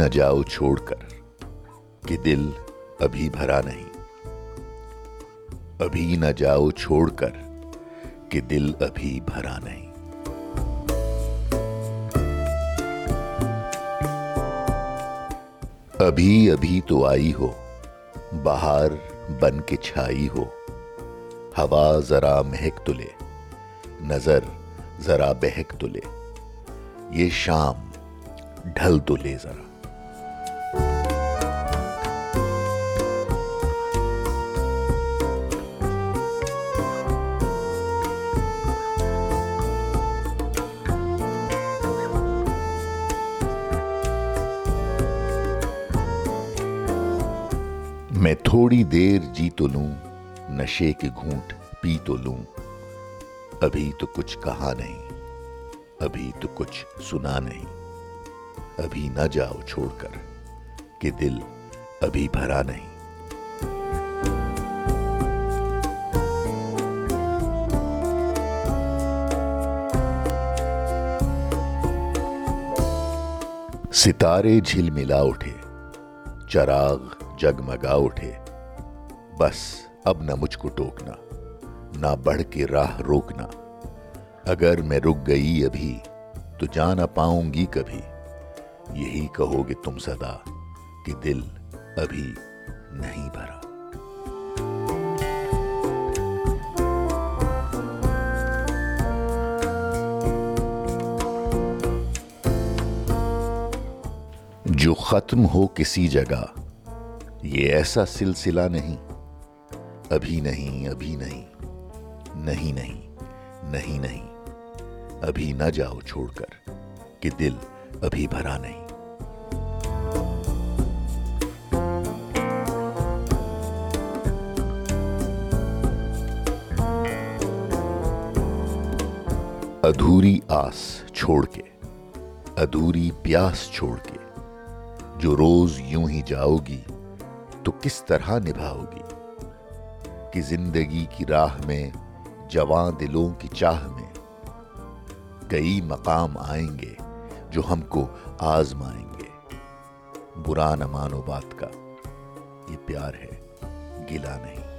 نہ جاؤ چھوڑ کر کہ دل ابھی بھرا نہیں۔ ابھی نہ جاؤ چھوڑ کر کہ دل ابھی بھرا نہیں۔ ابھی ابھی تو آئی ہو، بہار بن کے چھائی ہو۔ ہوا ذرا مہک تلے نظر ذرا بہک تلے یہ شام ڈھل تو لے ذرا۔ میں تھوڑی دیر جی تو لوں، نشے کے گھونٹ پی تو لوں۔ ابھی تو کچھ کہا نہیں، ابھی تو کچھ سنا نہیں۔ ابھی نہ جاؤ چھوڑ کر، کہ دل ابھی بھرا نہیں۔ ستارے جھل ملا اٹھے، چراغ جگمگا اٹھے۔ بس، اب نہ مجھ کو ٹوکنا، نہ بڑھ کے راہ روکنا۔ اگر میں رک گئی ابھی، تو جانا پاؤں گی کبھی۔ یہی کہو گے تم صدا کہ دل ابھی نہیں بھرا۔ جو ختم ہو کسی جگہ یہ ایسا سلسلہ نہیں۔ ابھی نہیں ابھی نہیں۔ نہیں نہیں نہیں نہیں۔ ابھی نہ جاؤ چھوڑ کر کہ دل ابھی بھرا نہیں۔ ادھوری آس چھوڑ کے، ادھوری پیاس چھوڑ کے، جو روز یوں ہی جاؤ گی تو کس طرح نبھاؤ گی کہ زندگی کی راہ میں، جوان دلوں کی چاہ میں کئی مقام آئیں گے جو ہم کو آزمائیں گے۔ برا نہ مانو بات کا، یہ پیار ہے، گلا نہیں۔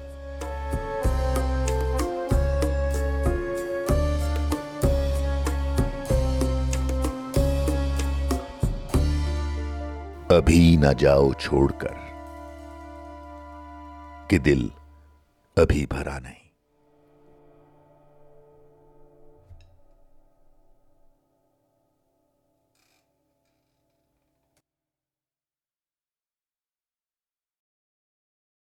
ابھی نہ جاؤ چھوڑ کر۔ کہ دل ابھی بھرا نہیں۔